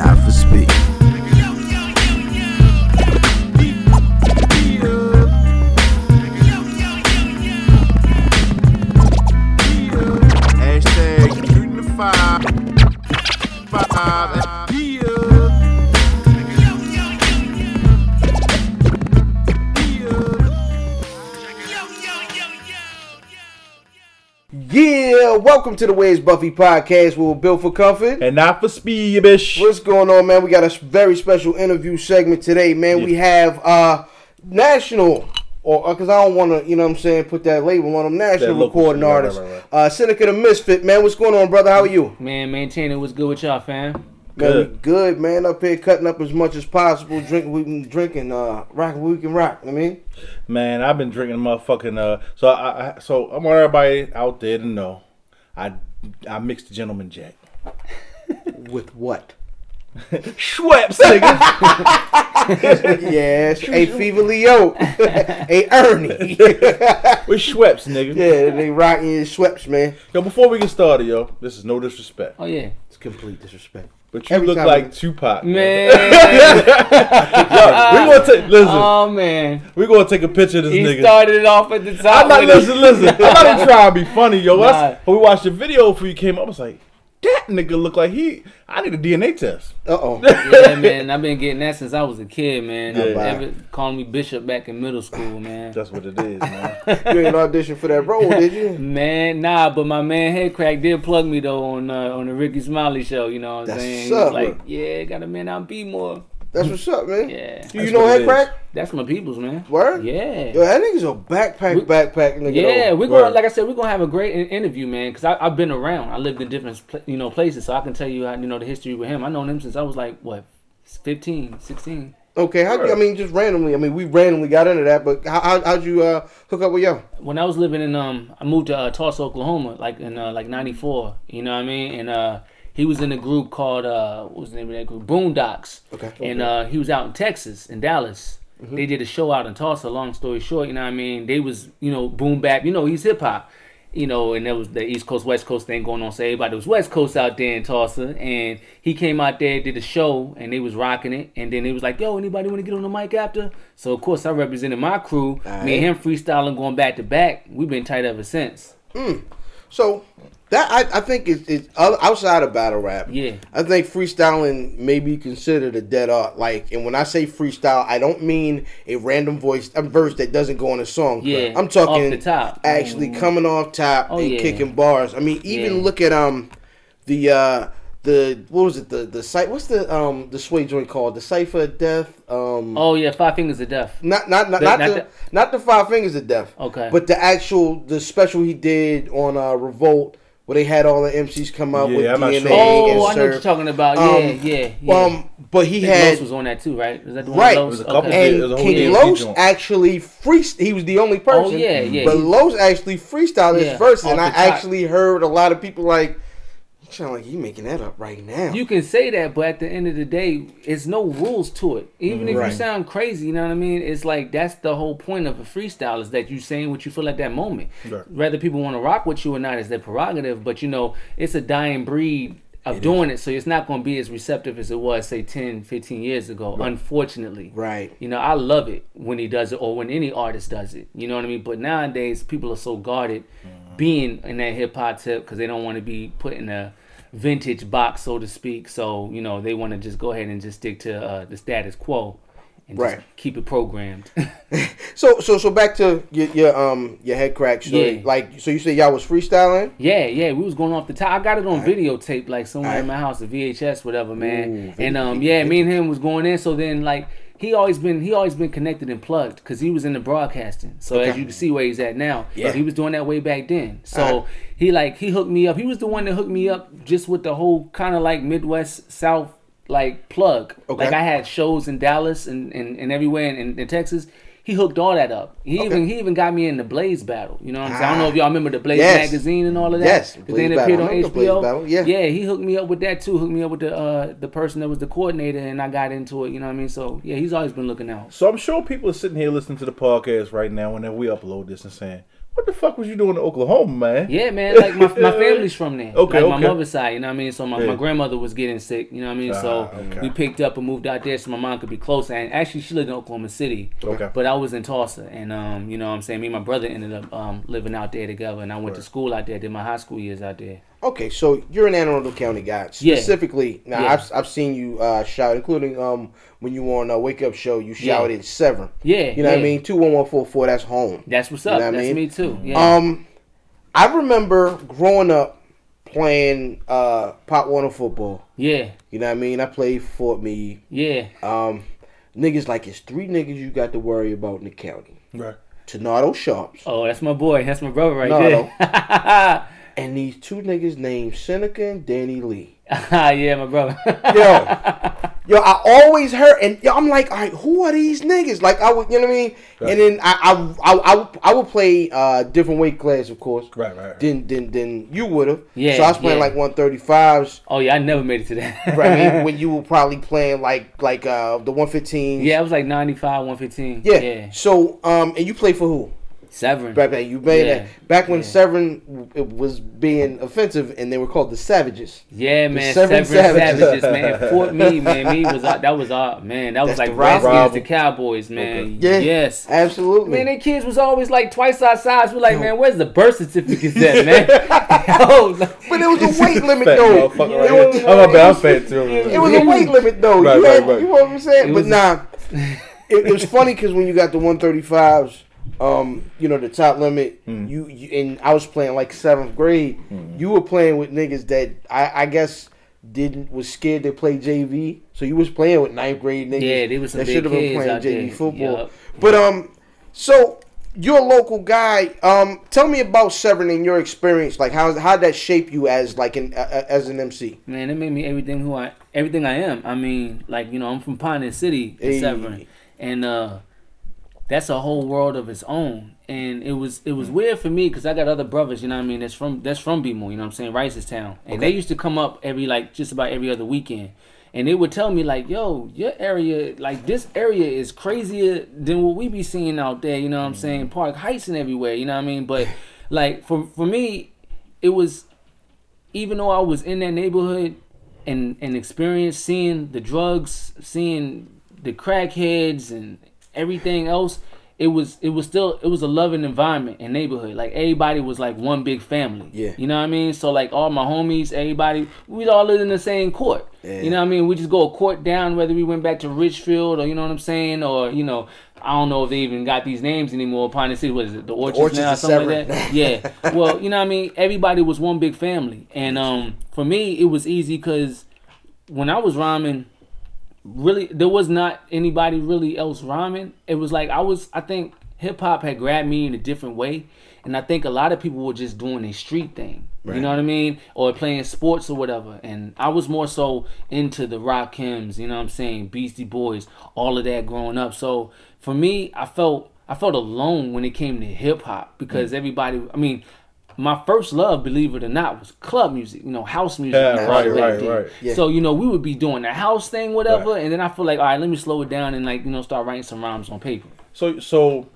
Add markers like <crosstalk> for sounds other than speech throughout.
not for speed. Yeah, welcome to the Where's Buffy podcast, we're built for comfort. And not for speed, you bitch. What's going on, man? We got a very special interview segment today, man. We have uh national, or because I don't want to, you know what I'm saying, put that label on them, national That local recording right, artists. right, right, Uh, Senica Da Misfit, man. What's going on, brother? How are you? Man, maintaining what's good with y'all, fam. Man, we Good. good, man. Up here cutting up as much as possible, drinking we can drink and uh, rocking we can rock. I mean, Man, I've been drinking motherfucking uh so I, I so I want everybody out there to know I I mixed the gentleman jack. <laughs> with what? Schweppes, nigga. <laughs> yes, a Fever Leo, <laughs> a Ernie. With Schweppes, nigga. yeah, they rocking your sweats, man. Yo, before we get started, yo, this is no disrespect. Oh yeah, It's complete disrespect. But you Every look time like we- Tupac. man. <laughs> Yo, we gonna take listen, oh man, we gonna take a picture of this he nigga. started it off at the top. I'm not with it. listen, listen. I'm not even <laughs> trying to be funny, yo. Nah. That's, when we watched the video before you came up, I was like, that nigga look like he I need a DNA test. Uh oh. <laughs> Yeah, man, I've been getting that since I was a kid, man. Yeah. Ever calling me Bishop back in middle school, man. That's what it is, man. you ain't audition for that role, did you? <laughs> Man, nah, but my man Headkrack did plug me though on uh, on the Rickey Smiley show. You know what I'm That's saying? He what's was up, like, man. yeah, got a man out be more. That's what's up, man. Yeah, Do you know what Headkrack? that's my peoples, man. Word? Yeah. Yo, that nigga's a backpack, We- backpack nigga. Yeah, though. we're gonna Word. like I said, we're gonna have a great interview, man. Because I've been around. I lived in different you know places, so I can tell you how, you know the history with him. I known him since I was like what 15, 16. Okay, how I mean, just randomly. I mean, we randomly got into that, but how, how how'd you uh, hook up with yo? When I was living in um, I moved to uh, Tulsa, Oklahoma, like in uh, like '94. You know what I mean? And uh, he was in a group called uh, what was the name of that group? Boondocks. Okay. And uh, he was out in Texas, in Dallas. Mm-hmm. They did a show out in Tulsa. Long story short, you know what I mean? They was you know boom bap. You know he's hip hop. You know, and there was the East Coast West Coast thing going on. So everybody was West Coast out there in Tulsa, and he came out there, did a show, and they was rocking it. And then they was like, "Yo, anybody want to get on the mic after?" So of course I represented my crew. Me and him freestyling, going back to back. We've been tight ever since. So that I, I think is is outside of battle rap. Yeah. I think freestyling may be considered a dead art. Like, and when I say freestyle, I don't mean a random voice, a verse that doesn't go on a song. Yeah, I'm talking off the top. actually coming off top Oh, and yeah. kicking bars. I mean, even Yeah. look at um the uh the what was it the the site what's the um the sway joint called the cipher of death um Oh yeah, Five Fingers of Death. not not not, The- not, not the, the- not the five fingers of death Okay. but the actual the special he did on uh revolt where they had all the MCs come out Yeah, with I'm not DNA sure. and Oh, I know what you're talking about. Um, yeah, yeah, yeah. Um, but he I had Los was on that too, right? Is that the one? Right. Los? It was a couple Okay. and It was a King Los actually free. He was the only person. Oh, yeah, yeah, But he- Los actually freestyled his Yeah, verse, and I top. actually heard a lot of people like, "You sound like you making that up right now." You can say that, but at the end of the day, it's no rules to it. Even if Right. you sound crazy, you know what I mean? It's like that's the whole point of a freestyle is that you saying what you feel at that moment. Right. Whether people want to rock with you or not is their prerogative, but you know, it's a dying breed of doing it, so it's not going to be as receptive as it was, say, 10, 15 years ago, unfortunately. right. You know, I love it when he does it or when any artist does it. You know what I mean? But nowadays, people are so guarded mm-hmm. being in that hip hop tip because they don't want to be put in a vintage box, so to speak. So, you know, they want to just go ahead and just stick to uh, the status quo and Right. keep it programmed. <laughs> So so so back to your, your um your Headkrack story. Yeah. Like so you said y'all was freestyling. yeah, yeah, we was going off the top. I got it on videotape, like somewhere Alright. in my house, a VHS, whatever, man. Ooh, and um, yeah, me and him was going in. So then, like, he always been he always been connected and plugged because he was in the broadcasting. So as you can see where he's at now, Yeah. he was doing that way back then. So Alright. he like he hooked me up. He was the one that hooked me up just with the whole kind of like Midwest South like plug. Okay. Like I had shows in Dallas and, and, and everywhere in, in, in Texas. He hooked all that up. He even he even got me in the Blaze battle. You know what I'm saying? I don't know if y'all remember the Blaze Yes. magazine and all of that. Yes, 'Cause Blaze then it Battle. appeared on remember the Blaze HBO. Battle, yeah. yeah, he hooked me up with that too. Hooked me up with the uh, the person that was the coordinator, and I got into it. You know what I mean? So yeah, he's always been looking out. So I'm sure people are sitting here listening to the podcast right now whenever we upload this and saying, "What the fuck was you doing in Oklahoma, man?" Yeah, man. Like my, my family's from there. <laughs> Okay, like my mother's side. You know what I mean. So my, Yeah. my grandmother was getting sick. You know what I mean. so Ah, okay. we picked up and moved out there so my mom could be closer. And actually, she lived in Oklahoma City. Okay. But I was in Tulsa, and um, you know what I'm saying. Me and my brother ended up um living out there together, and I went to school out there. Did my high school years out there. Okay, so you're an Anne Arundel County guy. Yeah. Specifically, now Yeah. I've, I've seen you uh, shout, including um when you were on a Wake Up Show, you Yeah. shouted Severn. Yeah, You know what I yeah. mean? 21144, that's home. That's what's You up. know what I That's mean? me too. Yeah. Um, I remember growing up playing uh, Pop Warner football. yeah. You know what I mean? I played Fort Meade. Yeah. Um, niggas like it's three niggas you got to worry about in the county. Right. Tornado Sharps Oh, that's my boy. That's my brother right No, there. <laughs> and these two niggas named Senica and Danny Lee. <laughs> yeah, my brother. <laughs> Yo, yo, I always heard, and yo, I'm like, all right, who are these niggas? Like, I would, you know what I mean? Right. And then I, I, I, I, would, I would play uh, different weight class, of course. Right, right. Then, then, than you would have. Yeah, So I was playing yeah. like 135s. oh yeah, I never made it to that. Right, I mean, <laughs> when you were probably playing like like uh the 115. yeah, I was like 95, 115. Yeah. Yeah. So um, and you play for who? Severn. Back then, you made Yeah. that back when Yeah. Severn w- was being offensive, and they were called the Savages. Yeah, man. Severn Severn Savages. Savages, man. <laughs> Fort Meade, man. Me was uh, that was uh man. That was That's like the rival. Redskins, the Cowboys, man. Okay. Yeah, Yes. absolutely. Man, they kids was always like twice our size. We're like, man, where's the birth certificates at, man? <laughs> <laughs> Yo, like- but it was a weight limit though. motherfucker It right was- here. Oh my bad, I'm fat too. It was a weight limit though. Right, you, right, had, right. you know what I'm saying? It But was- nah, it, it was funny because when you got the 135s, um, you know the top limit, Mm. you, you and I was playing like seventh grade. You were playing with niggas that I, I guess didn't was scared to play JV, so you was playing with ninth grade niggas. Yeah, they was some that should have been playing JV there. football. Yup. But um, so you're a local guy. Um, tell me about Severn and your experience. Like how how that shape you as like an uh, as an MC. man, it made me everything who I everything I am. I mean, like you know, I'm from Pioneer City, in Hey. Severn, and uh, that's a whole world of its own. And it was it was mm. weird for me because I got other brothers, you know what I mean. That's from that's from BMO, you know what I'm saying, Reisterstown. and they used to come up every like just about every other weekend. And they would tell me like, "Yo, your area, like this area, is crazier than what we be seeing out there." You know what I'm mm. saying? Park Heights and everywhere. You know what I mean? But <laughs> like for for me, it was even though I was in that neighborhood and and experienced seeing the drugs, seeing the crackheads and everything else, it was it was still it was a loving environment and neighborhood. Like everybody was like one big family. Yeah. You know what I mean? So like all my homies, everybody, we all lived in the same court. Yeah. You know what I mean? We just go a court down, whether we went back to Richfield or you know what I'm saying, or you know. I don't know if they even got these names anymore. Pioneer City, what is it? The Orchards, Orchards now, or something like that. Yeah. <laughs> Well, you know what I mean. Everybody was one big family, and um, for me, it was easy because when I was rhyming, really there was not anybody really else rhyming. It was like I was. I think hip hop had grabbed me in a different way, and I think a lot of people were just doing a street thing. You know what I mean, or playing sports or whatever. And I was more so into the Rakims, You know what I'm saying, Beastie Boys, all of that growing up. So for me, I felt I felt alone when it came to hip hop because mm. everybody. I mean. My first love, believe it or not, was club music. You know, house music. Yeah, and all right, of that right, right. Yeah. So you know, we would be doing the house thing, whatever, Right. and then I feel like, all right, let me slow it down and like you know start writing some rhymes on paper. So so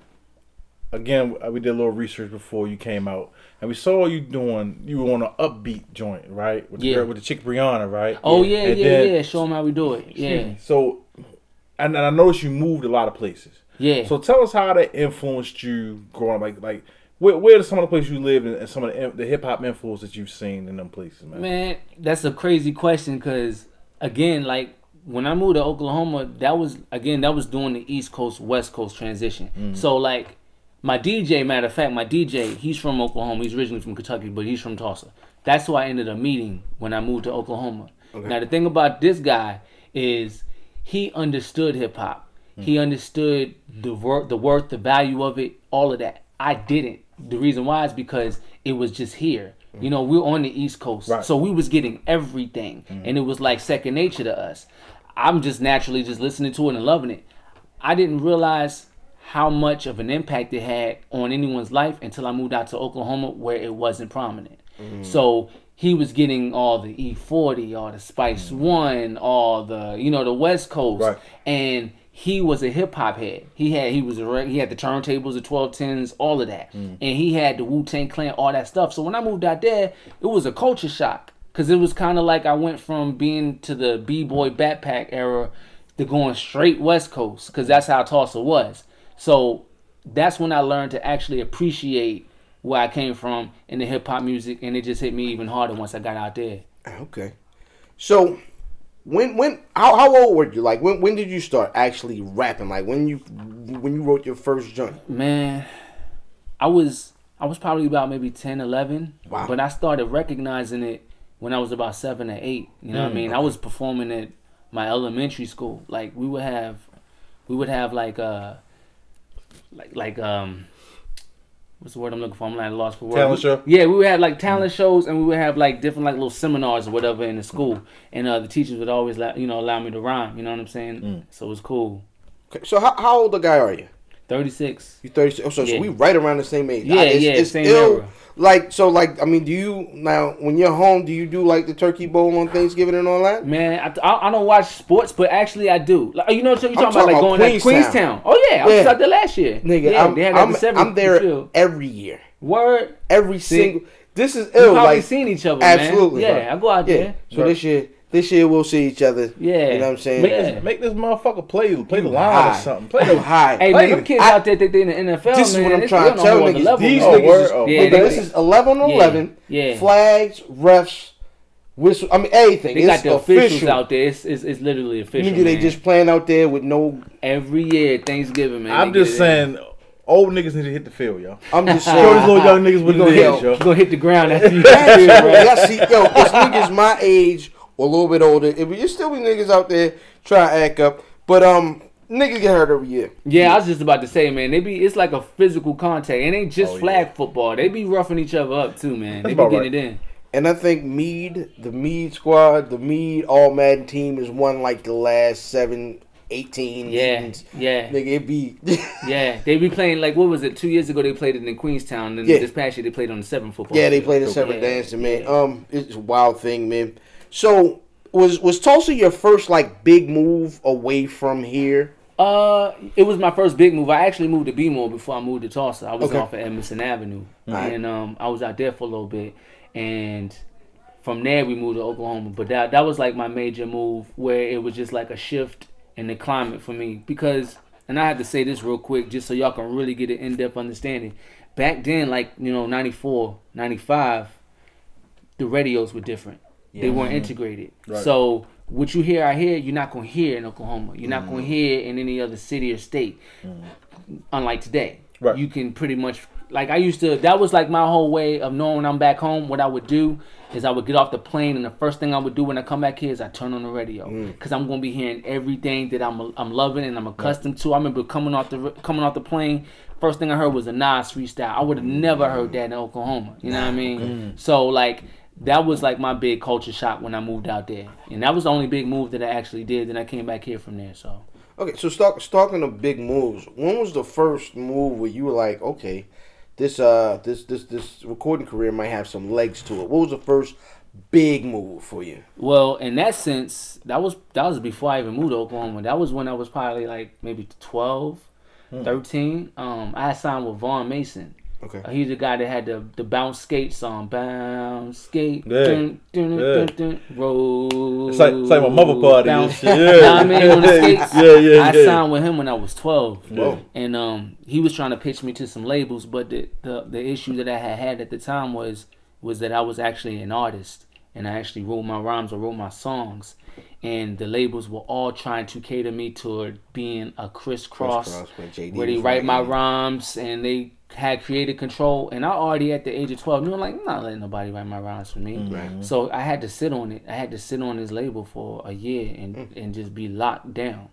again, we did a little research before you came out, and we saw you doing you were on an upbeat joint, right? With the Yeah. girl, with the chick Brianna, right? Oh yeah, And yeah, then- yeah. Show them how we do it. Yeah, So, and, and I noticed you moved a lot of places. yeah. So tell us how that influenced you growing up. Like like where where are some of the places you lived and, some of the, the hip hop influence that you've seen in them places, man. Man, that's a crazy question because again, like when I moved to Oklahoma, that was again that was doing the East Coast West Coast transition. Mm. So like my DJ, matter of fact, my DJ, he's from Oklahoma. He's originally from Kentucky, but he's from Tulsa. That's who I ended up meeting when I moved to Oklahoma. Now the thing about this guy is he understood hip hop. He mm. understood the worth, the worth, the value of it, all of that. I didn't. The reason why is because it was just here. You mm. know, we're on the East Coast, Right. so we was getting everything, mm. and it was like second nature to us. I'm just naturally just listening to it and loving it. I didn't realize how much of an impact it had on anyone's life until I moved out to Oklahoma where it wasn't prominent. Mm. So he was getting all the E40, all the Spice One, all the you know the West Coast, Right. and he was a hip hop head. He had he was a he had the turntables, the twelve tens, all of that, mm. and he had the Wu Tang Clan, all that stuff. So when I moved out there, it was a culture shock because it was kind of like I went from being to the b boy backpack era to going straight West Coast because that's how Tulsa was. So that's when I learned to actually appreciate where I came from in the hip hop music, and it just hit me even harder once I got out there. Okay. So when when how, how old were you? Like when when did you start actually rapping? Like when you when you wrote your first joint? Man, I was I was probably about maybe 10, 11. Wow. But I started recognizing it when I was about seven or eight. You know what I mean? I was performing at my elementary school. Like we would have, we would have like uh, like like um. What's the word I'm looking for? I'm like lost for words. Talent show? Yeah, we would have like talent mm. shows, and we would have like different like little seminars or whatever in the school, mm. and uh, the teachers would always let you know allow me to rhyme. You know what I'm saying? Mm. So it was cool. Okay. So how, how old a guy are you? Thirty six. You thirty. Oh, so, so Yeah. we right around the same age. Yeah, yeah, same era. Like so, like I mean, do you now when you're home? Do you do like the turkey bowl on Thanksgiving and all that? Man, I, I, I don't watch sports, but actually I do. Like, you know what you're talking, talking about? Like about going to Queenstown. Queenstown. Oh yeah, I was Yeah. out there last year. Nigga, yeah, I'm, they had I'm, the I'm there every year. Word. Every See? single. This is We ill. probably Like seen each other. absolutely, Man. bro. Yeah, I go out yeah. there. So this year, this year we'll see each other. Yeah. You know what I'm saying? Make, Yeah. this, make this motherfucker play play the line high. or something. Play You the high. Hey Play man, them kids I- out there think they in the NFL. This is man. what I'm They- trying they to on a tell whole other niggas. level, These bro. Oh, niggas is, Oh, Yeah, nigga, they- this is 11 on Yeah, 11. yeah. Flags, refs, whistle. I mean, everything. They it's got the officials official. out there. It's, it's, it's literally official. Nigga, they just playing out there with no. every year Thanksgiving, man. I'm just saying, old niggas need to hit the field, yo. I'm just Show saying. these little young niggas what You it gonna is, hit- yo. You gonna hit the ground after you Actually, <laughs> get bro, see, yo, it's niggas my age or a little bit older. It you still be niggas out there trying to act up, but um, niggas get hurt every year. Yeah, I was just about to say, man. They be it's like a physical contact. It ain't just Oh, flag yeah. football. They be roughing each other up too, man. That's they be about getting it in. And I think Meade, the Meade squad, the Meade All Madden team has won like the last seven, 18 Yeah, meetings. yeah, Nigga, it be. <laughs> yeah. They be playing like what was it? Two years ago they played it in Queenstown. And Yeah. this past year they played on the seven football. yeah, they played the separate Yeah, dancing, man. yeah. Um, it's a wild thing, man. So was was Tulsa your first like big move away from here? Uh, it was my first big move. I actually moved to Bmore before I moved to Tulsa. I was Okay. off of Edmondson Avenue, Alright. and um, I was out there for a little bit, and from there we moved to Oklahoma. But that that was like my major move, where it was just like a shift in the climate for me because, and I have to say this real quick, just so y'all can really get an in depth understanding. Back then, like you know, 94, 95, the radios were different. They weren't mm-hmm. integrated. Right. So what you hear out here, you're not gonna hear in Oklahoma. You're not gonna mm-hmm. hear in any other city or state. Mm-hmm. Unlike today, Right. you can pretty much like I used to. That was like my whole way of knowing when I'm back home. What I would do is I would get off the plane, and the first thing I would do when I come back here is I turn on the radio mm. because I'm gonna be hearing everything that I'm I'm loving and I'm accustomed to. I remember coming off the coming off the plane. First thing I heard was a Nas freestyle. I would have never heard that in Oklahoma. You know what I mean? Mm. So like that was like my big culture shock when I moved out there, and that was the only big move that I actually did. Then I came back here from there. So Okay, so start, talking of big moves. When was the first move where you were like, okay, this uh this this this recording career might have some legs to it? What was the first big move for you? Well, in that sense, that was that was before I even moved to Oklahoma. That was when I was probably like maybe 12, Hmm. 13. Um, I signed with Vaughn Mason. Okay. Uh, he's the guy that had the the bounce skate song, bounce skate, Yeah. dun, dun, Yeah. dun, roll. It's like it's like my mother party bounce. <laughs> what I <laughs> mean, on the skates. yeah, yeah, I yeah. signed with him when I was twelve. Whoa. And um, he was trying to pitch me to some labels, but the, the the issue that I had had at the time was was that I was actually an artist, and I actually wrote my rhymes or wrote my songs, and the labels were all trying to cater me toward being a Kris Kross, Crisscross, where where they write my rhymes and they had creative control, and I already at the age of twelve knew like I'm not letting nobody write my rhymes for me. Mm-hmm. Right. Mm-hmm. So I had to sit on it. I had to sit on this label for a year and Mm. and just be locked down.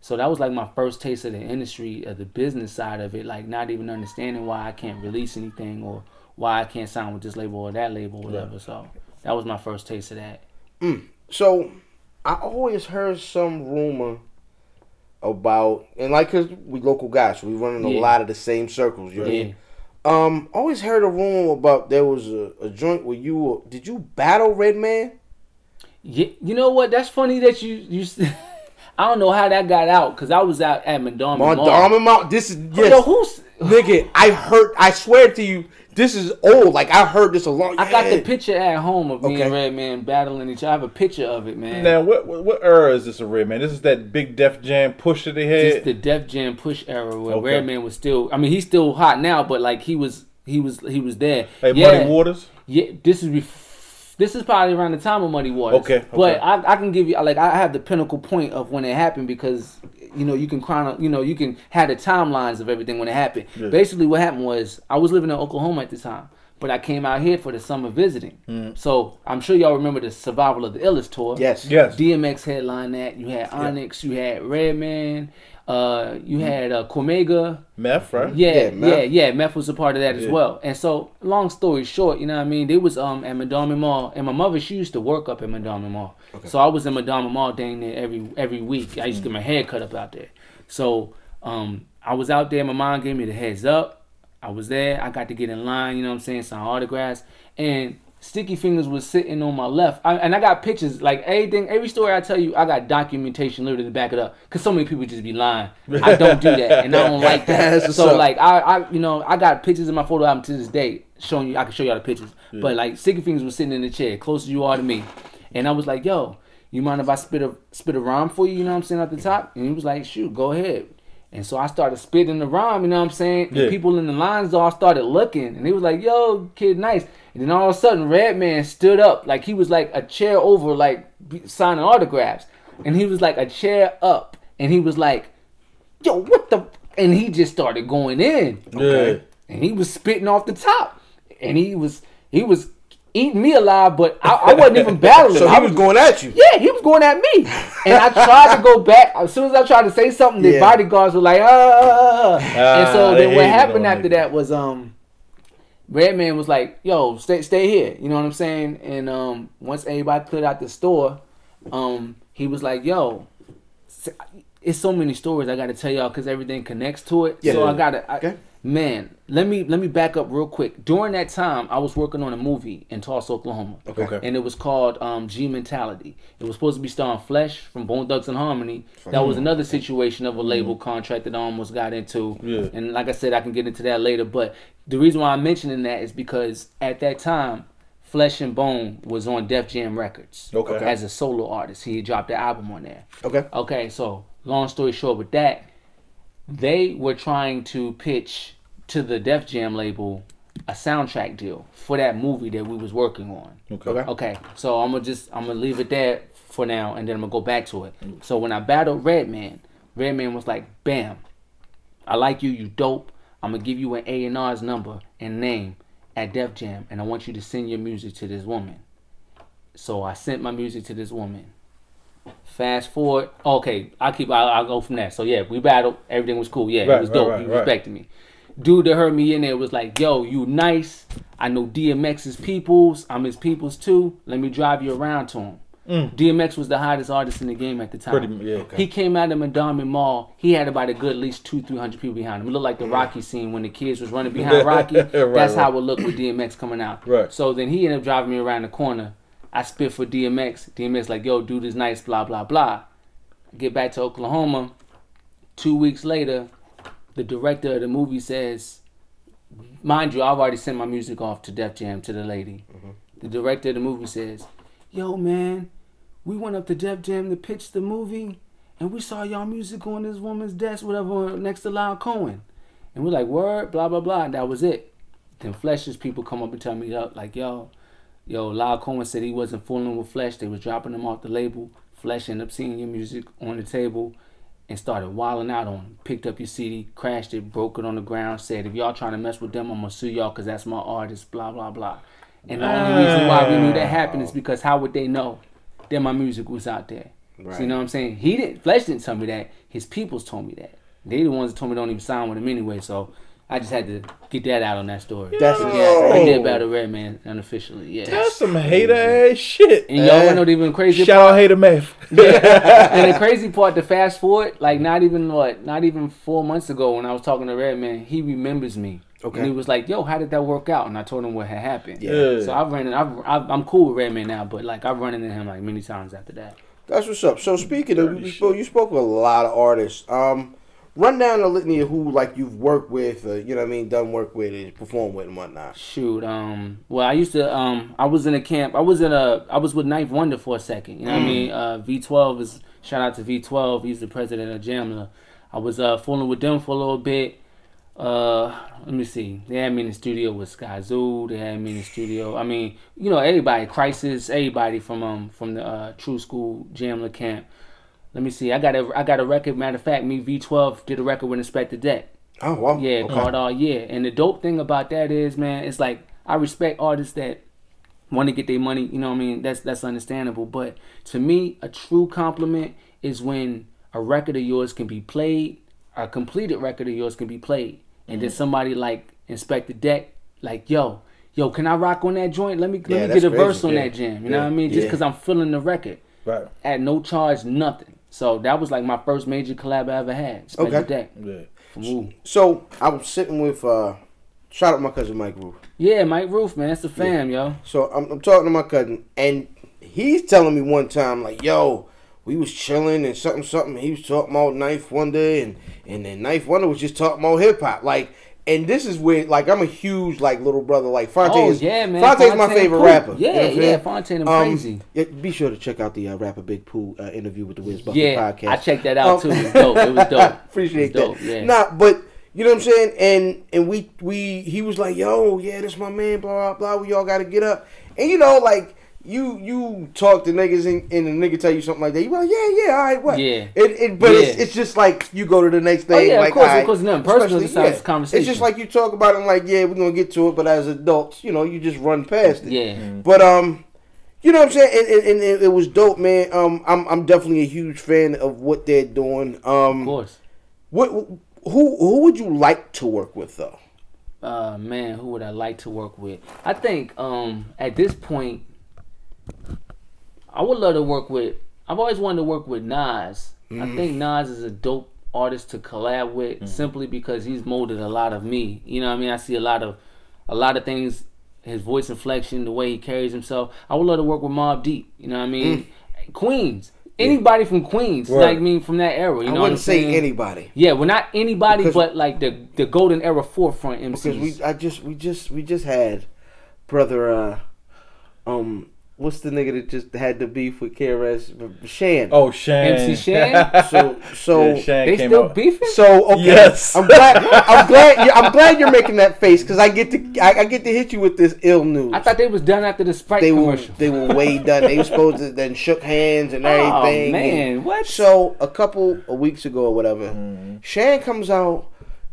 So that was like my first taste of the industry, of the business side of it. Like not even understanding why I can't release anything or why I can't sign with this label or that label, or whatever. So that was my first taste of that. Mm. So, I always heard some rumor about, and like, cause we local guys, we run in a Yeah. lot of the same circles. You know? what I Yeah. Um, always heard a rumor about there was a, a joint where you were, did you battle Redman? Yeah, you know what? That's funny that you you. <laughs> I don't know how that got out because I was out at On Mall. Diamond Mount. This is yes, Yo, who's? nigga. I heard. I swear to you, this is old. Like I heard this a long. I got the picture at home of me Okay. and Redman battling each other. I have a picture of it, man. Now, what, what what era is this a Redman? This is that big Def Jam push that they This had. the Def Jam push era where Okay. Redman was still. I mean, he's still hot now, but like he was, he was, he was there. like yeah, Muddy Waters. Yeah, this is bef- this is probably around the time of Muddy Waters. Okay, but. I, I can give you like I have the pinnacle point of when it happened because you know you can chrono, you know you can have the timelines of everything when it happened. Yeah. Basically, what happened was I was living in Oklahoma at the time, but I came out here for the summer visiting. Mm. So I'm sure y'all remember the Survival of the Illest tour. Yes. Yes. DMX headline that. You had Onyx, you had Redman, uh, you had uh, Cormega. Meth, right? Yeah, Yeah, yeah, Meth. yeah, Meth was a part of that as well. And so, long story short, you know what I mean? They was um at Mondawmin Mall, and my mother she used to work up at Mondawmin Mall. So I was in Mondawmin Mall dang near every every week. I used to get my hair cut up out there. So um I was out there. My mom gave me the heads up. I was there. I got to get in line. You know what I'm saying? Sign autographs and. Sticky Fingaz was sitting on my left, I, and I got pictures. Like everything, every story I tell you, I got documentation literally to back it up. Cause so many people just be lying. I don't do that, and I don't like that. <laughs> So up. like I, I, you know, I got pictures in my photo album to this day showing you. I can show y'all the pictures. But like Sticky Fingaz was sitting in the chair, closer you are to me, and I was like, "Yo, you mind if I spit a spit a rhyme for you?" You know what I'm saying at the top, and he was like, "Shoot, go ahead." And so I started spitting the rhyme, you know what I'm saying? Yeah. And people in the lines all started looking, and he was like, "Yo, kid, nice." And then all of a sudden, Redman stood up, like he was like a chair over, like signing autographs, and he was like a chair up, and he was like, "Yo, what the?" And he just started going in Yeah. and he was spitting off the top, and he was he was eating me alive, but I, I wasn't even <laughs> battling. So I he was going at you. yeah, he was going at me, and I tried to go back. As soon as I tried to say something, the Yeah. bodyguards were like, "Ah!" and so Ah, then what happened after that was um, Redman was like, "Yo, stay stay here," you know what I'm saying? And um, once everybody put out the store, um, he was like, "Yo." It's so many stories I got to tell y'all because everything connects to it. Yeah. So. I gotta, I, Okay. Man. Let me let me back up real quick. During that time, I was working on a movie in Tulsa, Oklahoma. Okay. And it was called um, G Mentality. It was supposed to be starring Flesh from Bone Thugs and Harmony. That was another situation of a label contract that I almost got into. Yeah. And like I said, I can get into that later. But the reason why I'm mentioning that is because at that time, Flesh and Bone was on Def Jam Records. Okay. As a solo artist, he had dropped the album on there. Okay. Okay, so long story short, with that, they were trying to pitch to the Def Jam label a soundtrack deal for that movie that we was working on. Okay. Okay. Okay, so I'm gonna just I'm gonna leave it there for now, and then I'm gonna go back to it. Mm. So when I battled Redman, Redman was like, "Bam, I like you, you dope. I'm gonna give you an A and R's number and name at Def Jam, and I want you to send your music to this woman." So I sent my music to this woman. Fast forward, okay, I'll keep, I'll, I'll go from that. So yeah, we battled, everything was cool. Yeah, Right, it was dope. right, he right. respected me. Dude that heard me in there was like, "Yo, you nice. I know DMX's peoples. I'm his peoples too. Let me drive you around to him." DMX was the hottest artist in the game at the time. Mm. Pretty- yeah. Okay. He came out of Mondawmin Mall. He had about a good at least two, three hundred people behind him. It looked like the Rocky scene when the kids was running behind Rocky. <laughs> Right, That's how it looked with DMX coming out. Right. So then he ended up driving me around the corner. I spit for DMX. DMX like, yo, dude is nice, blah, blah, blah. Get back to Oklahoma. Two weeks later, the director of the movie says, mind you, I've already sent my music off to Def Jam to the lady. Mm-hmm. The director of the movie says, yo, man, we went up to Def Jam to pitch the movie, and we saw y'all music on this woman's desk, whatever, next to Lyor Cohen. And we're like, word, blah, blah, blah. And that was it. Then Flesh's people come up and tell me, like, yo, yo, Lyor Cohen said he wasn't fooling with Flesh. They was dropping him off the label. Flesh ended up seeing your music on the table and started wilding out on him. Picked up your CD, crashed it, broke it on the ground, said, if y'all trying to mess with them, I'm going to sue y'all because that's my artist, blah, blah, blah. And the only ah. reason why we knew that happened is because how would they know that my music was out there? So Right. you know what I'm saying? He didn't, Flesh didn't tell me that. His peoples told me that. They the ones that told me don't even sign with him anyway. So I just had to get that out on that story. That's yeah, I insane. did battle Redman unofficially. Yeah. That's some hater ass shit. and y'all wanna know even crazy Shout out hater math. <laughs> Yeah. and the crazy part, to fast forward, like not even what, not even four months ago when I was talking to Redman, he remembers me. Okay. And he was like, "Yo, how did that work out?" And I told him what had happened. Yeah. So I've run, in, I've, I've, I'm cool with Redman now, but like I've run into him like many times after that. That's what's up. So speaking of, you spoke, you spoke with a lot of artists. Um, run down the litany of who like you've worked with, uh, you know what I mean, done work with, and performed with, and whatnot. Shoot, um, well, I used to, um, I was in a camp. I was in a, I was with 9th Wonder for a second. You know what I mean? Uh, V12 is shout out to V12. He's the president of Jamla. I was uh fooling with them for a little bit. Uh, let me see. They had me in the studio with Skyzoo. They had me in the studio. I mean, you know, everybody, Crisis, everybody from um from the uh, True School Jamla camp. Let me see. I got a I got a record. Matter of fact, me V12 did a record with Inspectah Deck. Oh wow. Yeah, Okay. called all year. And the dope thing about that is, man, it's like I respect artists that want to get their money. You know what I mean? That's that's understandable. But to me, a true compliment is when a record of yours can be played, a completed record of yours can be played, and then mm-hmm. somebody like Inspectah Deck, like yo. Yo, can I rock on that joint? Let me Yeah, let me get a verse on Yeah. that jam. You know what I mean? Just Yeah. because I'm feeling the record Right. at no charge, nothing. So that was like my first major collab I ever had. Inspect the Okay. deck Yeah. from Wu. So I was sitting with, uh, shout out my cousin Mike Roof. Yeah, Mike Roof, man, that's the fam, yo. So I'm, I'm talking to my cousin, and he's telling me one time, like, yo, we was chilling and something, something. He was talking about 9th Wonder, and and then 9th Wonder was just talking about hip hop, like. And this is where, like, I'm a huge like little brother. Like Phonte Oh, is, yeah, man. Phonte's my favorite Pooh. rapper. Yeah, you know I'm yeah, saying? And Um, crazy. yeah, be sure to check out the uh, rapper Big Pooh uh, interview with the Wiz Bucket Yeah, podcast. I checked that out Um, too. It was dope. It was <laughs> dope. Appreciate It was dope, that. yeah. Nah, but you know what I'm saying? And and we we he was like, yo, yeah, this my man, blah blah blah. We all gotta get up. And you know, like you you talk to niggas and, and the nigga tell you something like that. You be like, yeah, yeah, all right, what? Yeah. It, it but it's, Yeah. it's just like you go to the next Oh, thing. yeah, of like, course, of course, nothing personal especially- besides yeah. conversation. It's just like you talk about it, and like, yeah, we're gonna get to it, but as adults, you know, you just run past it. Yeah. But um, you know what I'm saying? And, and, and it, it was dope, man. Um, I'm I'm definitely a huge fan of what they're doing. Um, Of course. what who who would you like to work with though? Uh man, who would I like to work with? I think um at this point I would love to work with I've always wanted to work with Nas. I think Nas is a dope artist to collab with simply because he's molded a lot of me. You know what I mean? I see a lot of a lot of things his voice inflection, the way he carries himself. I would love to work with Mobb Deep, you know what I mean? Queens. Anybody from Queens, like I mean from that era, you I know what I'm wouldn't say saying? anybody Yeah, well, not anybody, Because- but like the the golden era forefront MCs. because we I just we just we just had brother uh um what's the nigga that just had the beef with KRS Shan. Oh, Shan. MC <laughs> Shan? so so Yeah, Shan they still out. beefing? So okay, Yes. I'm glad. <laughs> I'm glad. I'm glad you're making that face because I get to. I, I get to hit you with this ill news. I thought they was done after the Sprite they were. They were way <laughs> done. They were supposed to then shook hands and everything. Oh, man, and- what? So a couple of weeks ago or whatever, Mm-hmm. Shan comes out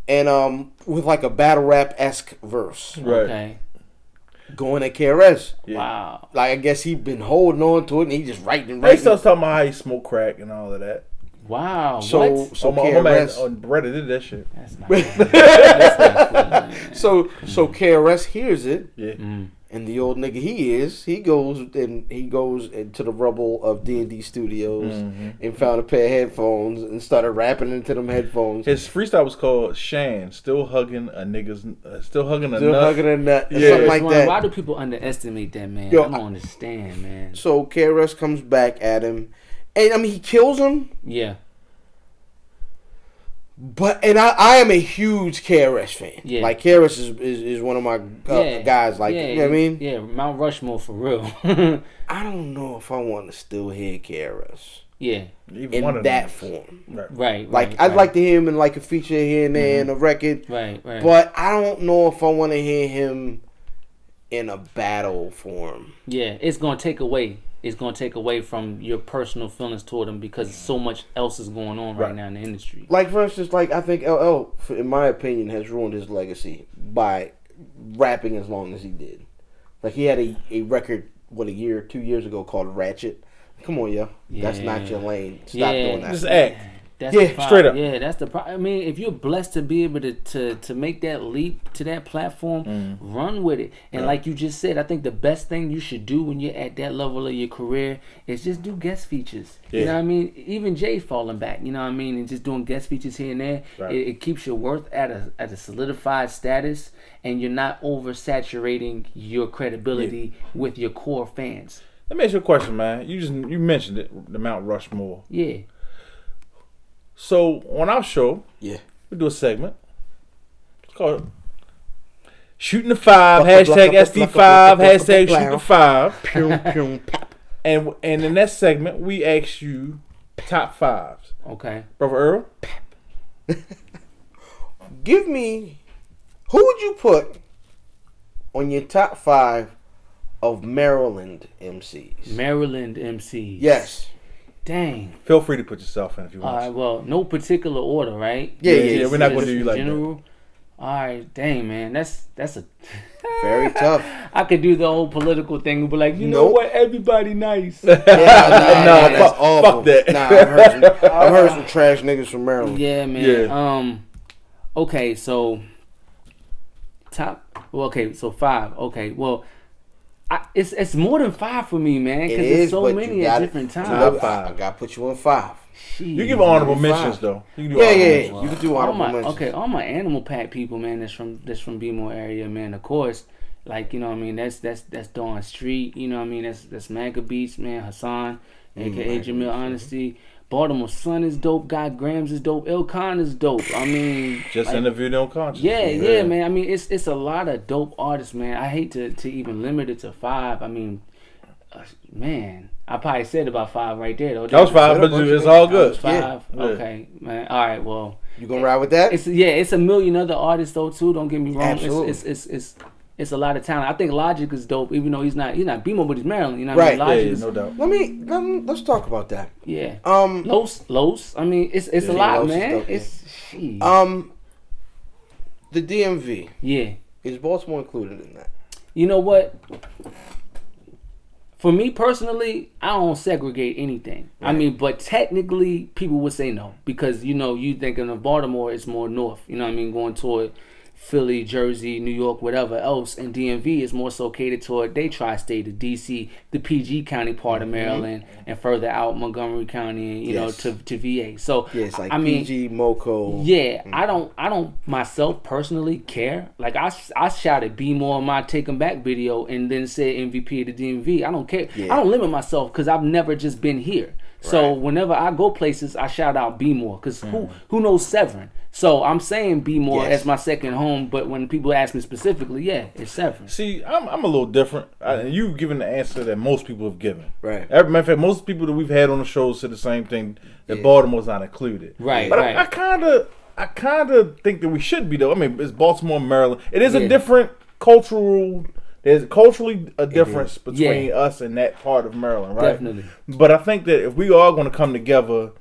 and um with like a battle rap esque verse Right. Okay. Going at KRS. Yeah. Wow. Like I guess he been holding on to it and he just writing and They writing. still talking about how he smoke crack and all of that. Wow. So what? so oh, my, my man KRS. on Reddit did that shit. That's not. <laughs> That's not cool. So so KRS hears it. Yeah. Mm. And the old nigga he is, he goes and he goes into the rubble of D and D Studios Mm-hmm. and found a pair of headphones and started rapping into them headphones. His freestyle was called Shan, still hugging a nigga's, uh, still hugging a Still nut. hugging a nut, Yeah. something like Why- that. Why do people underestimate that man? Yo, I don't understand, man. So KRS comes back at him, and I mean he kills him. Yeah. But and I, I am a huge KRS fan. Yeah. Like KRS is, is, is one of my uh, yeah. guys. Like yeah, you know what I mean. Yeah, Mount Rushmore for real. <laughs> I don't know if I want to still hear KRS yeah. Even one in that them. form. Right. Right. Like right, I'd right. like to hear him in like a feature here and there Mm-hmm. in a record. Right. Right. But I don't know if I want to hear him in a battle form. Yeah, it's gonna take away. It's gonna take away from your personal feelings toward him because so much else is going on right, Right. now in the industry. Like for instance, like I think LL, in my opinion, has ruined his legacy by rapping as long as he did. Like he had a, a record what a year, two years ago called Ratchet. Come on, yo, that's not your lane. Stop Yeah. doing that. Just act. That's Yeah, straight up. Yeah, that's the problem. I mean, if you're blessed to be able to, to to make that leap to that platform, Mm. run with it. And like you just said, I think the best thing you should do when you're at that level of your career is just do guest features. You know what I mean? Even Jay falling back, you know what I mean, and just doing guest features here and there, Right. it, it keeps your worth at a at a solidified status, and you're not oversaturating your credibility with your core fans. Let me ask you a question, man. You just you mentioned it, the Mount Rushmore. Yeah. So on our show, Yeah. we do a segment. It's called Shooting the Five, Buckle, hashtag buckle, SD5, buckle, buckle, hashtag buckle, Shoot the Five. <laughs> Pew, pew, pap. And and in that segment, we ask you top fives. Okay. Brother Earl, <laughs> Give me who would you put on your top five of Maryland MCs? Maryland MCs. yes. Dang. feel free to put yourself in if you All want. right. Well, no particular order, right? Yeah, yeah, yeah, we're not gonna do you in like that. general. All right. Dang, man. That's that's a. <laughs> Very tough. I could do the whole political thing and be like, you know what? Everybody nice. <laughs> Yeah, nah, <laughs> nah, Nah, that's fuck- awful. fuck that. Nah, I've heard, some, I've heard some trash niggas from Maryland. yeah, man. Yeah. Um. Okay, so top. Well, okay, so five. Okay, well. I, it's it's more than five for me, man, It because is, there's so but many you at different I, times. Five. I, got to put you on five. You give honorable Five. mentions though. You can do Yeah, honorable yeah, mentions. You can do all honorable my mentions. okay, all my animal pack people, man. That's from that's from Bmore area, man. Of course, like you know, what I mean, that's that's that's Dawn Street. You know, what I mean, that's that's Manga Beats, man. Hassan, Mm, aka Jamil Honesty. Baltimore Sun is dope. God Grams is dope. Ilkon is dope. I mean, Just like, interviewed on conscious. yeah, yeah, man. I mean, it's it's a lot of dope artists, man. I hate to, to even limit it to five. I mean, uh, man, I probably said about five right there. Though. That was five, but That it's all good. Five. Yeah. Okay, man. All right. Well, You gonna ride with that? it's yeah, it's a million other artists though too. Don't get me wrong. Absolutely. It's, it's it's it's it's a lot of talent. I think Logic is dope, even though he's not he's not BMO, but he's Maryland. You know what I mean? Right. Yeah, Logic yeah, is no doubt. let me let me let's talk about that. yeah. Um, Los Los. I mean, it's it's a lot, Los man. dope. It's she. um, the DMV yeah. is Baltimore included in that? You know what? For me personally, I don't segregate anything. I mean, but technically, people would say no because you know you thinking of Baltimore, it's more north. You know what I mean, going toward Philly, Jersey, New York, whatever else, and DMV is more so catered toward they tri-state, the DC, the PG County part of mm-hmm. Maryland, and further out Montgomery County, you Yes. know, to to VA. So it's like I mean, PG, Moco. yeah, mm. I don't, I don't myself personally care. Like I, I shouted "Be More" in my "Take 'Em Back" video, and then said MVP of the DMV. I don't care. Yeah. I don't limit myself because I've never just been here. So Right. whenever I go places, I shout out "Be More" because who, mm. who knows Severn? So I'm saying "Be More" Yes. as my second home. But when people ask me specifically, yeah, it's Severn. See, I'm, I'm a little different. I, mm. you've given the answer that most people have given. Right. A matter of fact, most people that we've had on the show said the same thing that Yeah. Baltimore's not included. Right, But right. I, I kind of, I kind of think that we should be though. I mean, it's Baltimore, Maryland. It is Yeah. a different cultural. There's culturally a difference between Yeah. us and that part of Maryland, right? Definitely. But I think that if we are going to come together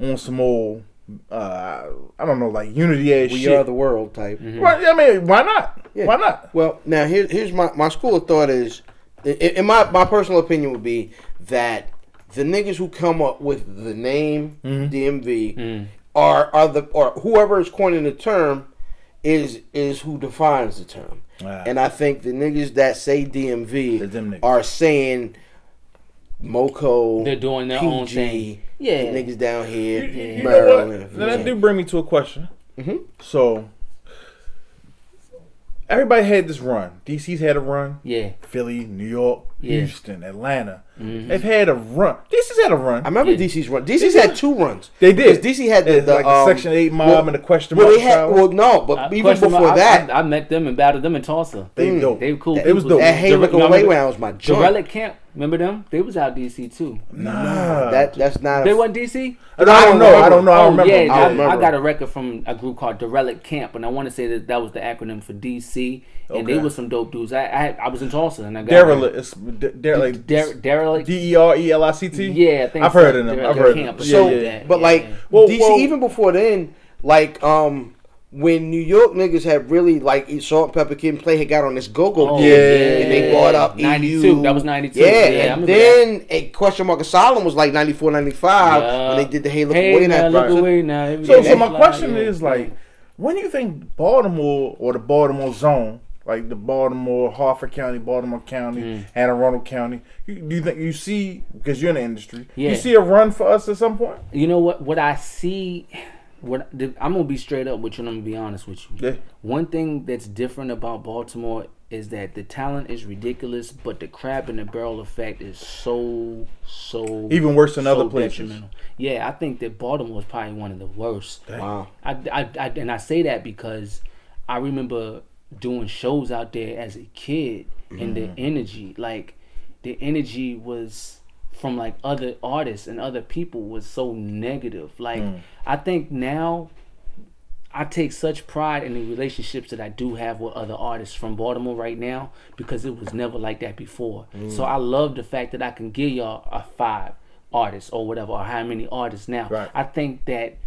on some more, uh, I don't know, like unity ass We shit. are the world type. Right, mm-hmm. I mean, why not? Yeah. Why not? Well, now here, here's my, my school of thought is, in, my my personal opinion would be that the niggas who come up with the name mm-hmm. DMV mm. are are the or whoever is coining the term is is who defines the term. Ah. And I think the niggas that say DMV are saying Moco. They're doing their PG, own thing. Yeah. niggas down here, You, you know Maryland. what? Now, that do bring me to a question. Mhm. So, everybody had this run. DC's had a run. Yeah. Philly, New York, Yeah. Houston, Atlanta. They've had a run. DC's had a run. I remember Yeah. DC's run. DC's had two runs. they did. DC had the, the, like um, Section Eight mob well- and the question Well, mark they had. Well, no, but I- even before mark, that, I, I met them and battled them in Tulsa. they Mm. dope. They were cool. It was people. dope. that Hayden Direct- away remember- round was my The joint. Relic Camp, remember them? They was out DC too. Nah, That that's not. They A, wasn't DC. I don't know. I don't know. I oh remember. yeah, I that- I, remember. got a record from a group called Derelict Camp, and I want to say that that was the acronym for DC, and they Okay. were some dope dudes. I I, I was in Tulsa, and I got derelict. It's derelict. Derelict. D e r e l i c t. Yeah, I think I've so. heard of them. Derelict I've heard of Camp them. or so, something yeah, yeah. but Yeah, like yeah. Well, DC, well- even before then, like um, when New York niggas had really like Salt and Pepa Kid Play had got on this go go Oh, Yeah. and they bought up 92. EU. That was 92. Yeah, Yeah, and remember then a question mark asylum was like 94, 95 when they did the Hey Look hey, Away now, that look right. away now. Every So, so my fly, question yeah. is like, when do you think Baltimore or the Baltimore zone, like the Baltimore, Harford County, Baltimore County, Mm. Anne Arundel County, you, do you think you see because you're in the industry? Yeah. You see a run for us at some point? You know what? What I see, what I'm gonna be straight up with you. and I'm gonna be honest with you. Yeah. One thing that's different about Baltimore is that the talent is ridiculous, but the crab in the barrel effect is so so Even worse than so other places. Yeah, I think that Baltimore is probably one of the worst. Wow. I, I, I and I say that because I remember doing shows out there as a kid and the mm. energy like the energy was from like other artists and other people was so negative like mm. I think now I take such pride in the relationships that I do have with other artists from Baltimore right now because it was never like that before. So mm. I love the fact that I can give y'all a five artists or whatever or how many artists now. Right. I think that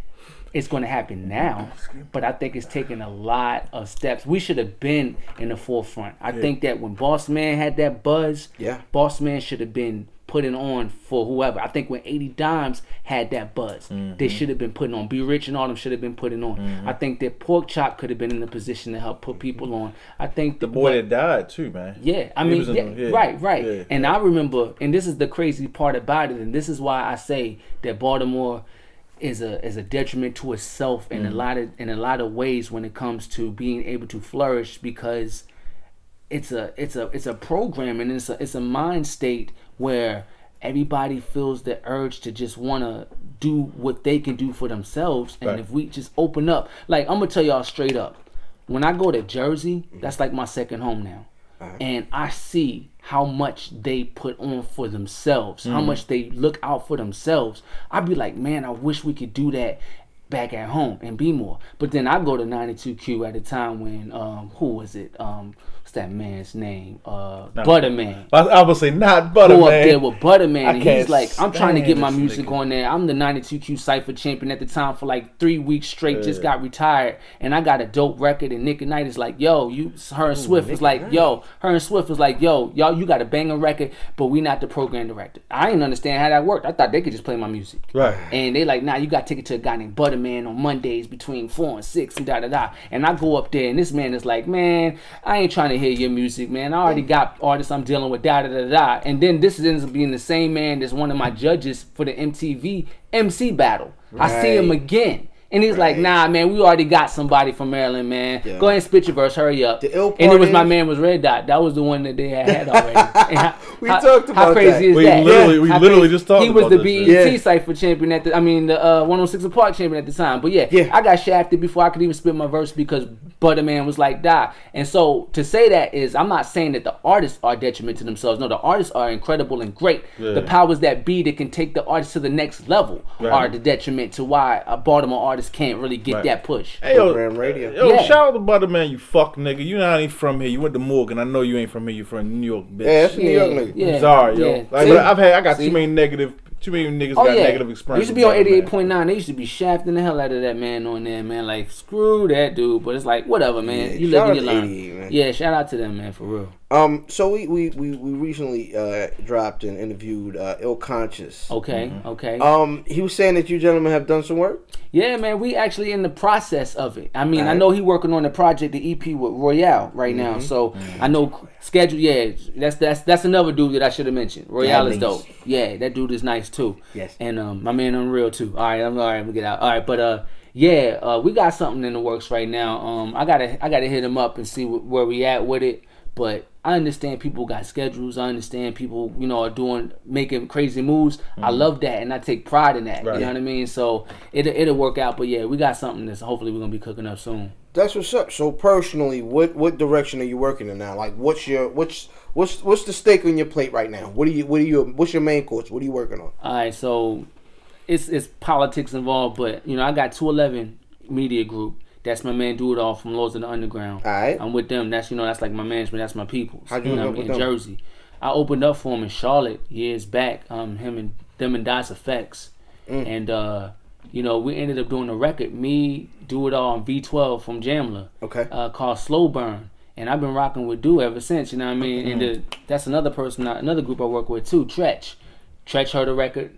it's going to happen now, but I think it's taking a lot of steps. We should have been in the forefront. I think that when Boss Man had that buzz, Yeah. Boss Man should have been putting on for whoever. I think when 80 Dimes had that buzz, Mm-hmm. they should have been putting on. B. Rich and all them should have been putting on. I think that Pork Chop could have been in a position to help put people on. I think The boy that died too, man. yeah, I mean, yeah, the- yeah, right, right. yeah. And I remember, and this is the crazy part about it, and this is why I say that Baltimore is a is a detriment to itself in a Mm. lot of in a lot of ways when it comes to being able to flourish because it's a it's a it's a program and it's a it's a mind state where everybody feels the urge to just want to do what they can do for themselves and Right. if we just open up like i'm gonna tell y'all straight up. When i go to jersey mm-hmm. that's like my second home now. Uh-huh. And i see how much they put on for themselves how mm. much they look out for themselves. I'd be like man i wish we could do that back at home and be more but then i go to 92q at a time when um who was it um what's that man's name uh butterman I, I would say not butter, go up there with Butterman, I and he's like, "I'm trying to get my music nigga. on there. I'm the 92Q Cipher champion at the time for like three weeks straight. Just got retired, and I got a dope record. And Nick and Knight is like, "Yo, you." Her and Swift was like, "Yo." Her and Swift was like, "Yo, y'all, you got a banging record, but we not the program director." I didn't understand how that worked. I thought they could just play my music. Right. And they like, nah, you got to take it to a guy named Butterman on Mondays between four and six and da da da. And I go up there and this man is like, man, I ain't trying to hear your music, man. I already got artists I'm dealing with, da da da da. And then this ends up being the same man that's one of my judges for the MTV MC battle. I see him again. And he's like, nah, man, we already got somebody from Maryland, man. Yeah. Go ahead and spit your verse, hurry up. The ill and it part was my man was Red Dot. That was the one that they had, had already. <laughs> And how, We how- talked How crazy that. is We that? literally- we How literally crazy- just talked He was about the this BET shit. Yeah. Cipher champion at the, I mean, the uh, 106 Park champion at the time. But yeah, Yeah. I got shafted before I could even spit my verse because Butterman was like, die. And so to say that is, I'm not saying that the artists are detriment to themselves. No, the artists are incredible and great. Yeah. The powers that be that can take the artists to the next level Right. are the detriment to why a Baltimore artist can't really get Right. that push. Hey, yo, Program radio. Yo, Yeah. shout out to Butterman, you fuck nigga. You not even from here. You went to Morgan. I know you ain't from here. You from New York, bitch. Yeah, that's a New York nigga. yeah, I'm sorry, yo. yeah. Like, but I've had, I got See? too many negative, too many niggas Oh got yeah, negative we experiences. used to be on eighty eight point nine. They used to be shafting the hell out of that man on there, man. Like screw that dude. But it's like whatever, man. Yeah, you live and you out learn. man. Yeah, shout out to them, man, for real. Um, so we we we, we recently uh, dropped and interviewed uh, Ill Conscious. Okay, Mm-hmm. okay. Um, he was saying that you gentlemen have done some work. yeah, man, we actually in the process of it. I mean, I know he working on the project, the EP with Royale right now. So Mm-hmm. I know schedule. Yeah, that's that's that's another dude that I should have mentioned. Royale is nice. dope. Yeah, that dude is nice too. Yes. And um, my man Unreal too. All right, I'm all right. We get out. All right, but uh, yeah, uh, we got something in the works right now. Um, I gotta I gotta hit him up and see wh- where we at with it. But I understand people got schedules. I understand people, you know, are doing making crazy moves. I love that, and I take pride in that. Mm-hmm. Right. You know what I mean? So it it'll work out. But yeah, we got something that's hopefully we're gonna be cooking up soon. That's what's up. So personally, what what direction are you working in now? Like, what's your what's what's what's the stake on your plate right now? What are you what are you what's your main course? What are you working on? All right, so it's it's politics involved, but you know I got two eleven media group. That's my man Do It All from Lords of the Underground. All right. I'm with them. That's you know that's like my management. That's my people. How'd you know, hook I up mean, with in them? Jersey. I opened up for him in Charlotte years back. Um, him and them and Dice Effects, Mm. and uh, you know, we ended up doing a record. Me do it all on V12 from Jamla. Okay. Uh, called Slow Burn. And I've been rocking with Do ever since, you know what I mean? And the, that's another person, another group I work with too, Treach. Treach heard a record.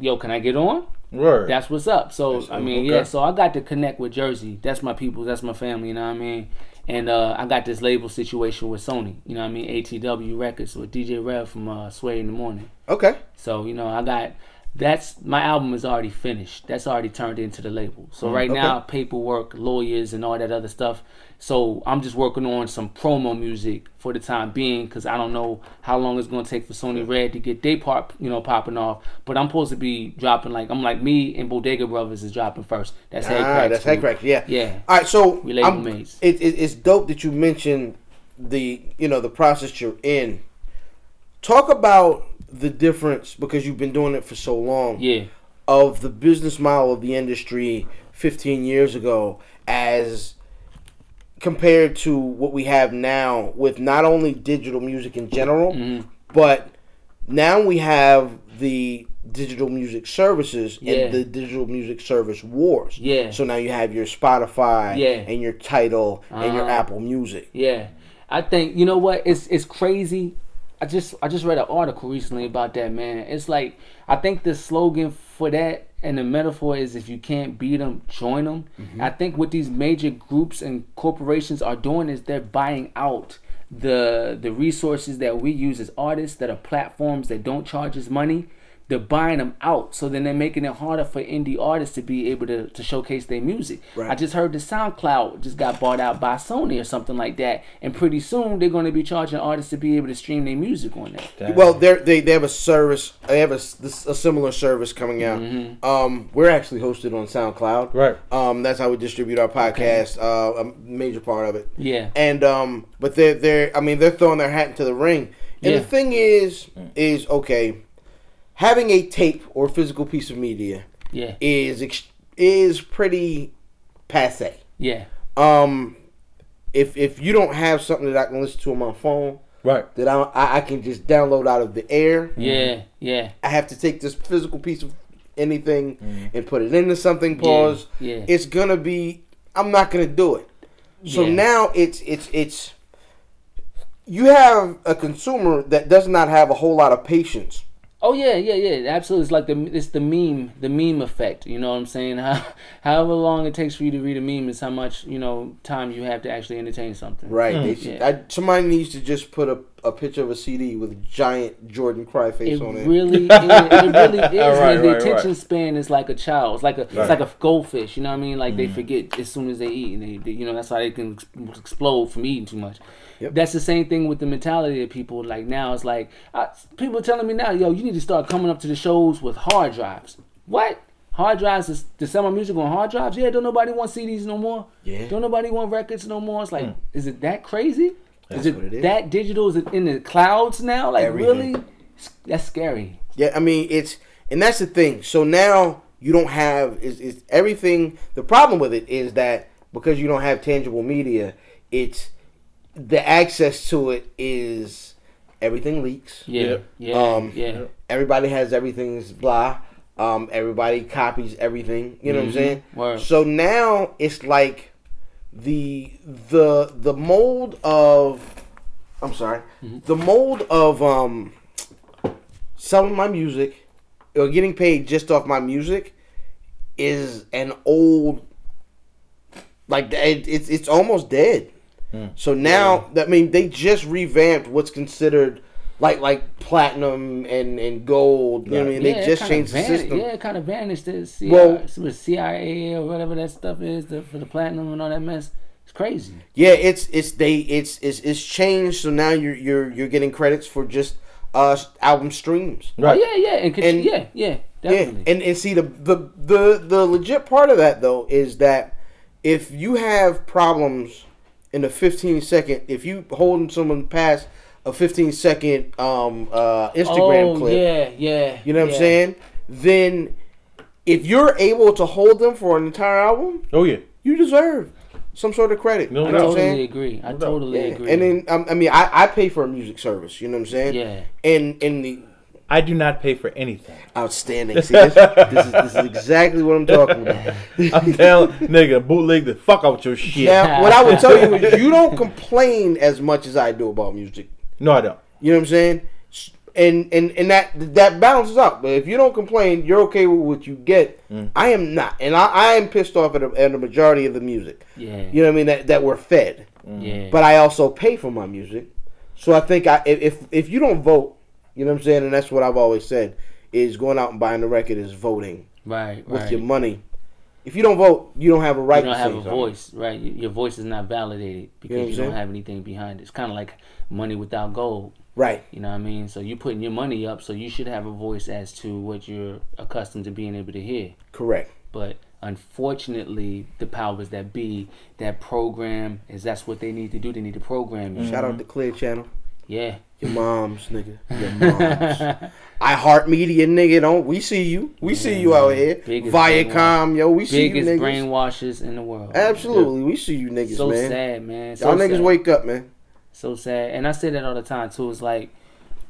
Yo, can I get on? Word. That's what's up. So I mean, okay. yeah. So I got to connect with Jersey. That's my people. That's my family. You know what I mean? And uh, I got this label situation with Sony. You know what I mean? ATW Records with DJ Rev from uh, Sway in the Morning. Okay. So you know, I got that's my album is already finished. That's already turned into the label. So right now, paperwork, lawyers, and all that other stuff. So I'm just working on some promo music for the time being because I don't know how long it's gonna take for Sony Red to get their part, you know, popping off. But I'm supposed to be dropping like I'm like me and Bodega Brothers is dropping first. That's head Ah, cracks. that's Headkrack. Yeah. Yeah. All right. So I'm- mates. It, it, it's dope that you mentioned the you know the process you're in. Talk about the difference because you've been doing it for so long. Yeah. Of the business model of the industry 15 years ago as compared to what we have now with not only digital music in general, Mm-hmm. but now we have the digital music services Yeah. and the digital music service wars. Yeah. So now you have your Spotify Yeah. and your Tidal and your Uh-huh. Apple Music. Yeah, I think you know what? It's it's crazy. I just I just read an article recently about that man. It's like I think the slogan for that and the metaphor is if you can't beat them, join them. Mm-hmm. I think what these major groups and corporations are doing is they're buying out the the resources that we use as artists that are platforms that don't charge us money. They're buying them out, so then they're making it harder for indie artists to be able to, to showcase their music. Right. I just heard the SoundCloud just got bought out by Sony or something like that, and pretty soon they're going to be charging artists to be able to stream their music on that. Damn. Well, they're, they they have a service. They have a, s- this- a similar service coming out. Mm-hmm. Um, we're actually hosted on SoundCloud. Right. Um, that's how we distribute our podcast. Uh, a major part of it. Yeah. And um, but they're they're I mean they're throwing their hat into the ring. And Yeah. the thing is is okay, having a tape or physical piece of media Yeah, is is pretty passe. yeah, Um, if if you don't have something that I can listen to on my phone right. that I I, I can just download out of the air, yeah, yeah, I have to take this physical piece of anything and put it into something. Yeah, Pause. yeah. It's gonna be. I'm not gonna do it. So Yeah. now it's it's it's. You have a consumer that does not have a whole lot of patience. Oh yeah, yeah, yeah. Absolutely, it's like the it's the meme, the meme effect. You know what I'm saying? <laughs> How, however long it takes for you to read a meme is how much you know time you have to actually entertain something. Right. Hmm. They should, Yeah. I, somebody needs to just put a, a picture of a CD with a giant Jordan cry face It on it. really, it, <laughs> it really is. All right, man. the right, attention right. span is like a child. It's like a, Right. it's like a goldfish. You know what I mean? Like they hmm. forget as soon as they eat, and they, they- you know, that's why they can ex- explode from eating too much. Yep. That's the same thing with the mentality of people. Like now, it's like I, people are telling me now, yo, you need to start coming up to the shows with hard drives. What? Hard drives is to sell my music on hard drives? Yeah, don't nobody want CDs no more. Yeah. Don't nobody want records no more. It's like, hmm. is it that crazy? That's is it what it is. that digital? Is it in the clouds now? Like Everything. really? That's scary. Yeah, I mean it's and that's the thing. So now you don't have is is everything. The problem with it is that because you don't have tangible media, it's the access to it is everything leaks. Yeah, yeah, Um, yeah, Everybody has everything's blah. Um, everybody copies everything. You know what I'm saying? Mm-hmm. Word. So now it's like the the the mold of I'm sorry, Mm-hmm. the mold of um selling my music or getting paid just off my music is an old like it, it's it's almost dead. So now that I mean they just revamped what's considered like like platinum and and gold. You know what I mean? yeah, they just kinda changed the system. Yeah, it kind of vanished. The CIA, Well- well, CIA or whatever that stuff is the, for the platinum and all that mess. It's crazy. Yeah, it's it's they it's it's it's changed. So now you're you're you're getting credits for just uh album streams. Right. Oh yeah, yeah, and, And- yeah, yeah, definitely. Yeah, and and see the the the the legit part of that though is that if you have problems in a 15 second, if you holding someone past a 15 second um uh Instagram oh clip, yeah, yeah. you know what yeah. I'm saying? Then if you're able to hold them for an entire album, Oh yeah. you deserve some sort of credit. No you I know what I'm totally saying? agree. I doubt. totally Yeah, agree. And then um, I mean, I, I pay for a music service. You know what I'm saying? Yeah. And and the I do not pay for anything. Outstanding. See, this, this, is, this is exactly what I'm talking about. <laughs> I'm telling nigga, bootleg the fuck out your shit. Now, what I would tell you is you don't complain as much as I do about music. No, I don't. You know what I'm saying? And and and that that balances out. But if you don't complain, you're okay with what you get. Mm. I am not, and I, I am pissed off at the, at the majority of the music. Yeah. You know what I mean? That that we're fed. Mm. Yeah. But I also pay for my music, so I think I if if- if you don't vote, you know what I'm saying, and that's what I've always said is going out and buying the record is voting right. with Right. your money. If you don't vote, you don't have a right you don't to have a something. voice, right? Your voice is not validated because what I'm you don't have anything behind it. It's kind of like money without gold. Right. You know what I mean? So you're putting your money up, so you should have a voice as to what you're accustomed to being able to hear. Correct. But unfortunately, the powers that be that program is that's what they need to do. They need to program you. Shout out mm-hmm. to Clear Channel. Yeah. Your moms, nigga. Your <laughs> moms. I Heart Media, nigga. Don't we see you? We see you out here. Viacom, yo. We see you niggas. Biggest brainwashers in the world. Absolutely, we see you niggas, So man. sad, man. So Y'all niggas wake up, man. so sad. And I say that all the time too. It's like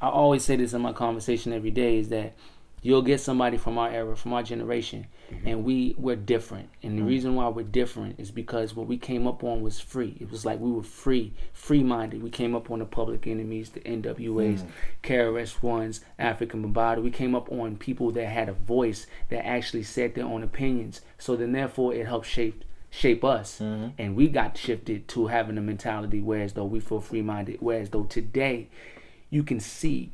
I always say this in my conversation every day is that you'll get somebody from our era, from our generation, mm-hmm. and we we're different. And the mm-hmm. reason why we're different is because what we came up on was free. It was like we were free, free minded. We came up on the Public Enemies, the NWAs, KRS mm. Ones, African Bambaataa. We came up on people that had a voice that actually said their own opinions. So then therefore it helped shape shape us mm-hmm. and we got shifted to having a mentality whereas though we feel free-minded whereas though today you can see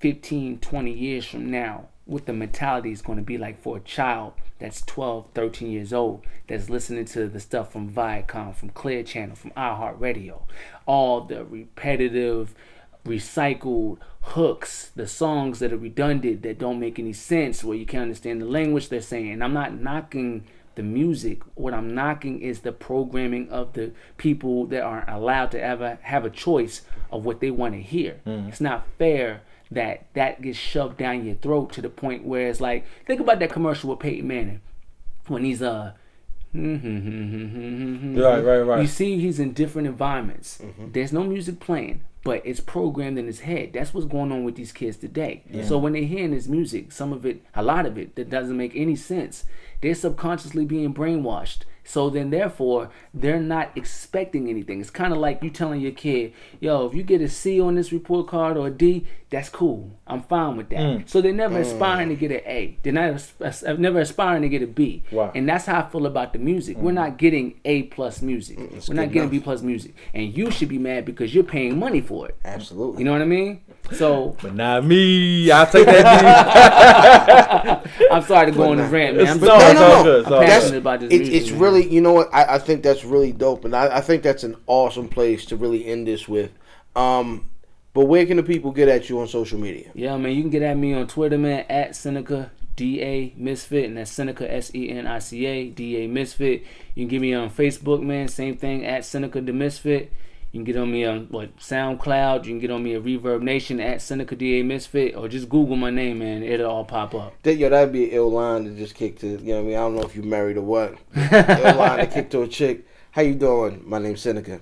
15 20 years from now what the mentality is going to be like for a child that's 12 13 years old that's listening to the stuff from viacom from clear channel from iheartradio all the repetitive recycled hooks the songs that are redundant that don't make any sense where you can't understand the language they're saying and i'm not knocking the music. What I'm knocking is the programming of the people that aren't allowed to ever have a choice of what they want to hear. Mm-hmm. It's not fair that that gets shoved down your throat to the point where it's like, think about that commercial with Peyton Manning when he's uh. Right, right, right. You see, he's in different environments. There's no music playing, but it's programmed in his head. That's what's going on with these kids today. So when they're hearing this music, some of it, a lot of it, that doesn't make any sense. They're subconsciously being brainwashed. So then, therefore, they're not expecting anything. It's kind of like you telling your kid, "Yo, if you get a C on this report card or a D, that's cool. I'm fine with that." Mm. So they're never mm. aspiring to get an A. They're not as- as- never aspiring to get a B. Wow. And that's how I feel about the music. We're mm. not getting A plus music. We're not getting enough. B plus music. And you should be mad because you're paying money for it. Absolutely. You know what I mean? So But not me. I'll take that. <laughs> I'm sorry to go on the rant, man. I'm, It's But all- no, it's no, all no. good. It's I'm passionate about this It, music. it's man. really, you know what? I, I think that's really dope, and I, I think that's an awesome place to really end this with. Um, but where can the people get at you on social media? Yeah, man. You can get at me on Twitter, man, at Senica D A Misfit, and that's Senica S E N I C A D A Misfit. You can get me on Facebook, man. Same thing at Senica the Misfit. You can get on me on what SoundCloud. You can get on me at Reverb Nation at Senica D A Misfit, or just Google my name, man. It'll all pop up. That yo, that'd be an ill line to just kick to. You know what I mean? I don't know if you're married or what. ill line to kick to a chick. How you doing? My name's Senica.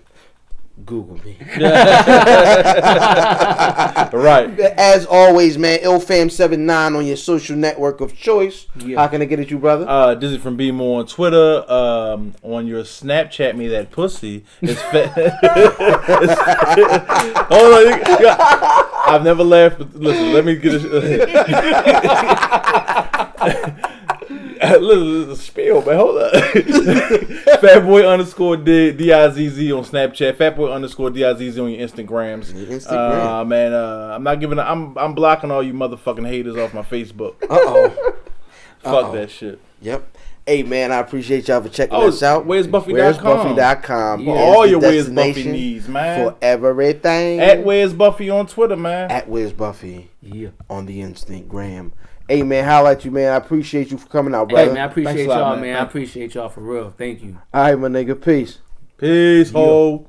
Google me. <laughs> <laughs> right. As always, man, illfam79 on your social network of choice. Yeah. How can I get at you, brother? Uh, this is from B More on Twitter. Um, on your Snapchat, me that pussy. It's fa- <laughs> Hold on, you- you got- I've never laughed. But listen, let me get a <laughs> little spiel, man. Hold up. <laughs> Fatboy underscore D D I Z Z on Snapchat. Fatboy underscore D I Z Z on your Instagrams. Your Instagram. Uh, man, uh, I'm not giving. A, I'm I'm blocking all you motherfucking haters off my Facebook. Uh oh. <laughs> Fuck that shit. Yep. Hey man, I appreciate y'all for checking Oh, us out. where's Buffy.com? Where's Buffy.com? Yeah. is all your Where's Buffy needs, man. For everything. At Where's Buffy on Twitter, man. At Where's Buffy Yeah. on the Instagram. Hey man, holla at you, man. I appreciate you for coming out, bro. Hey, man, I appreciate Thanks a lot, y'all, man. man. I appreciate y'all for real. Thank you. All right, my nigga. Peace. Peace, ho.